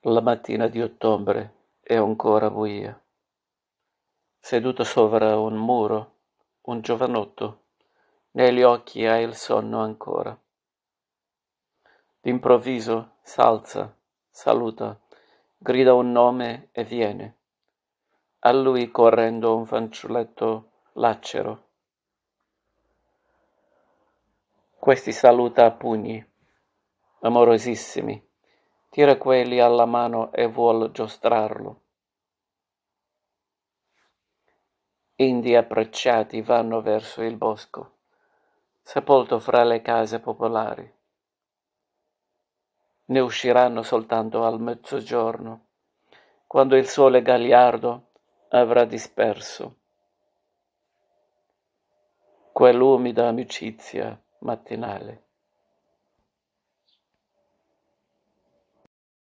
La mattina di ottobre è ancora buia. Seduto sopra un muro, un giovanotto, negli occhi ha il sonno ancora. D'improvviso s'alza, saluta, grida un nome e viene. A lui correndo un fanciulletto lacero. Questi saluta a pugni, amorosissimi, tira quelli alla mano e vuol giostrarlo. Indi approcciati vanno verso il bosco, sepolto fra le case popolari. Ne usciranno soltanto al mezzogiorno, quando il sole gagliardo avrà disperso quell'umida amicizia mattinale.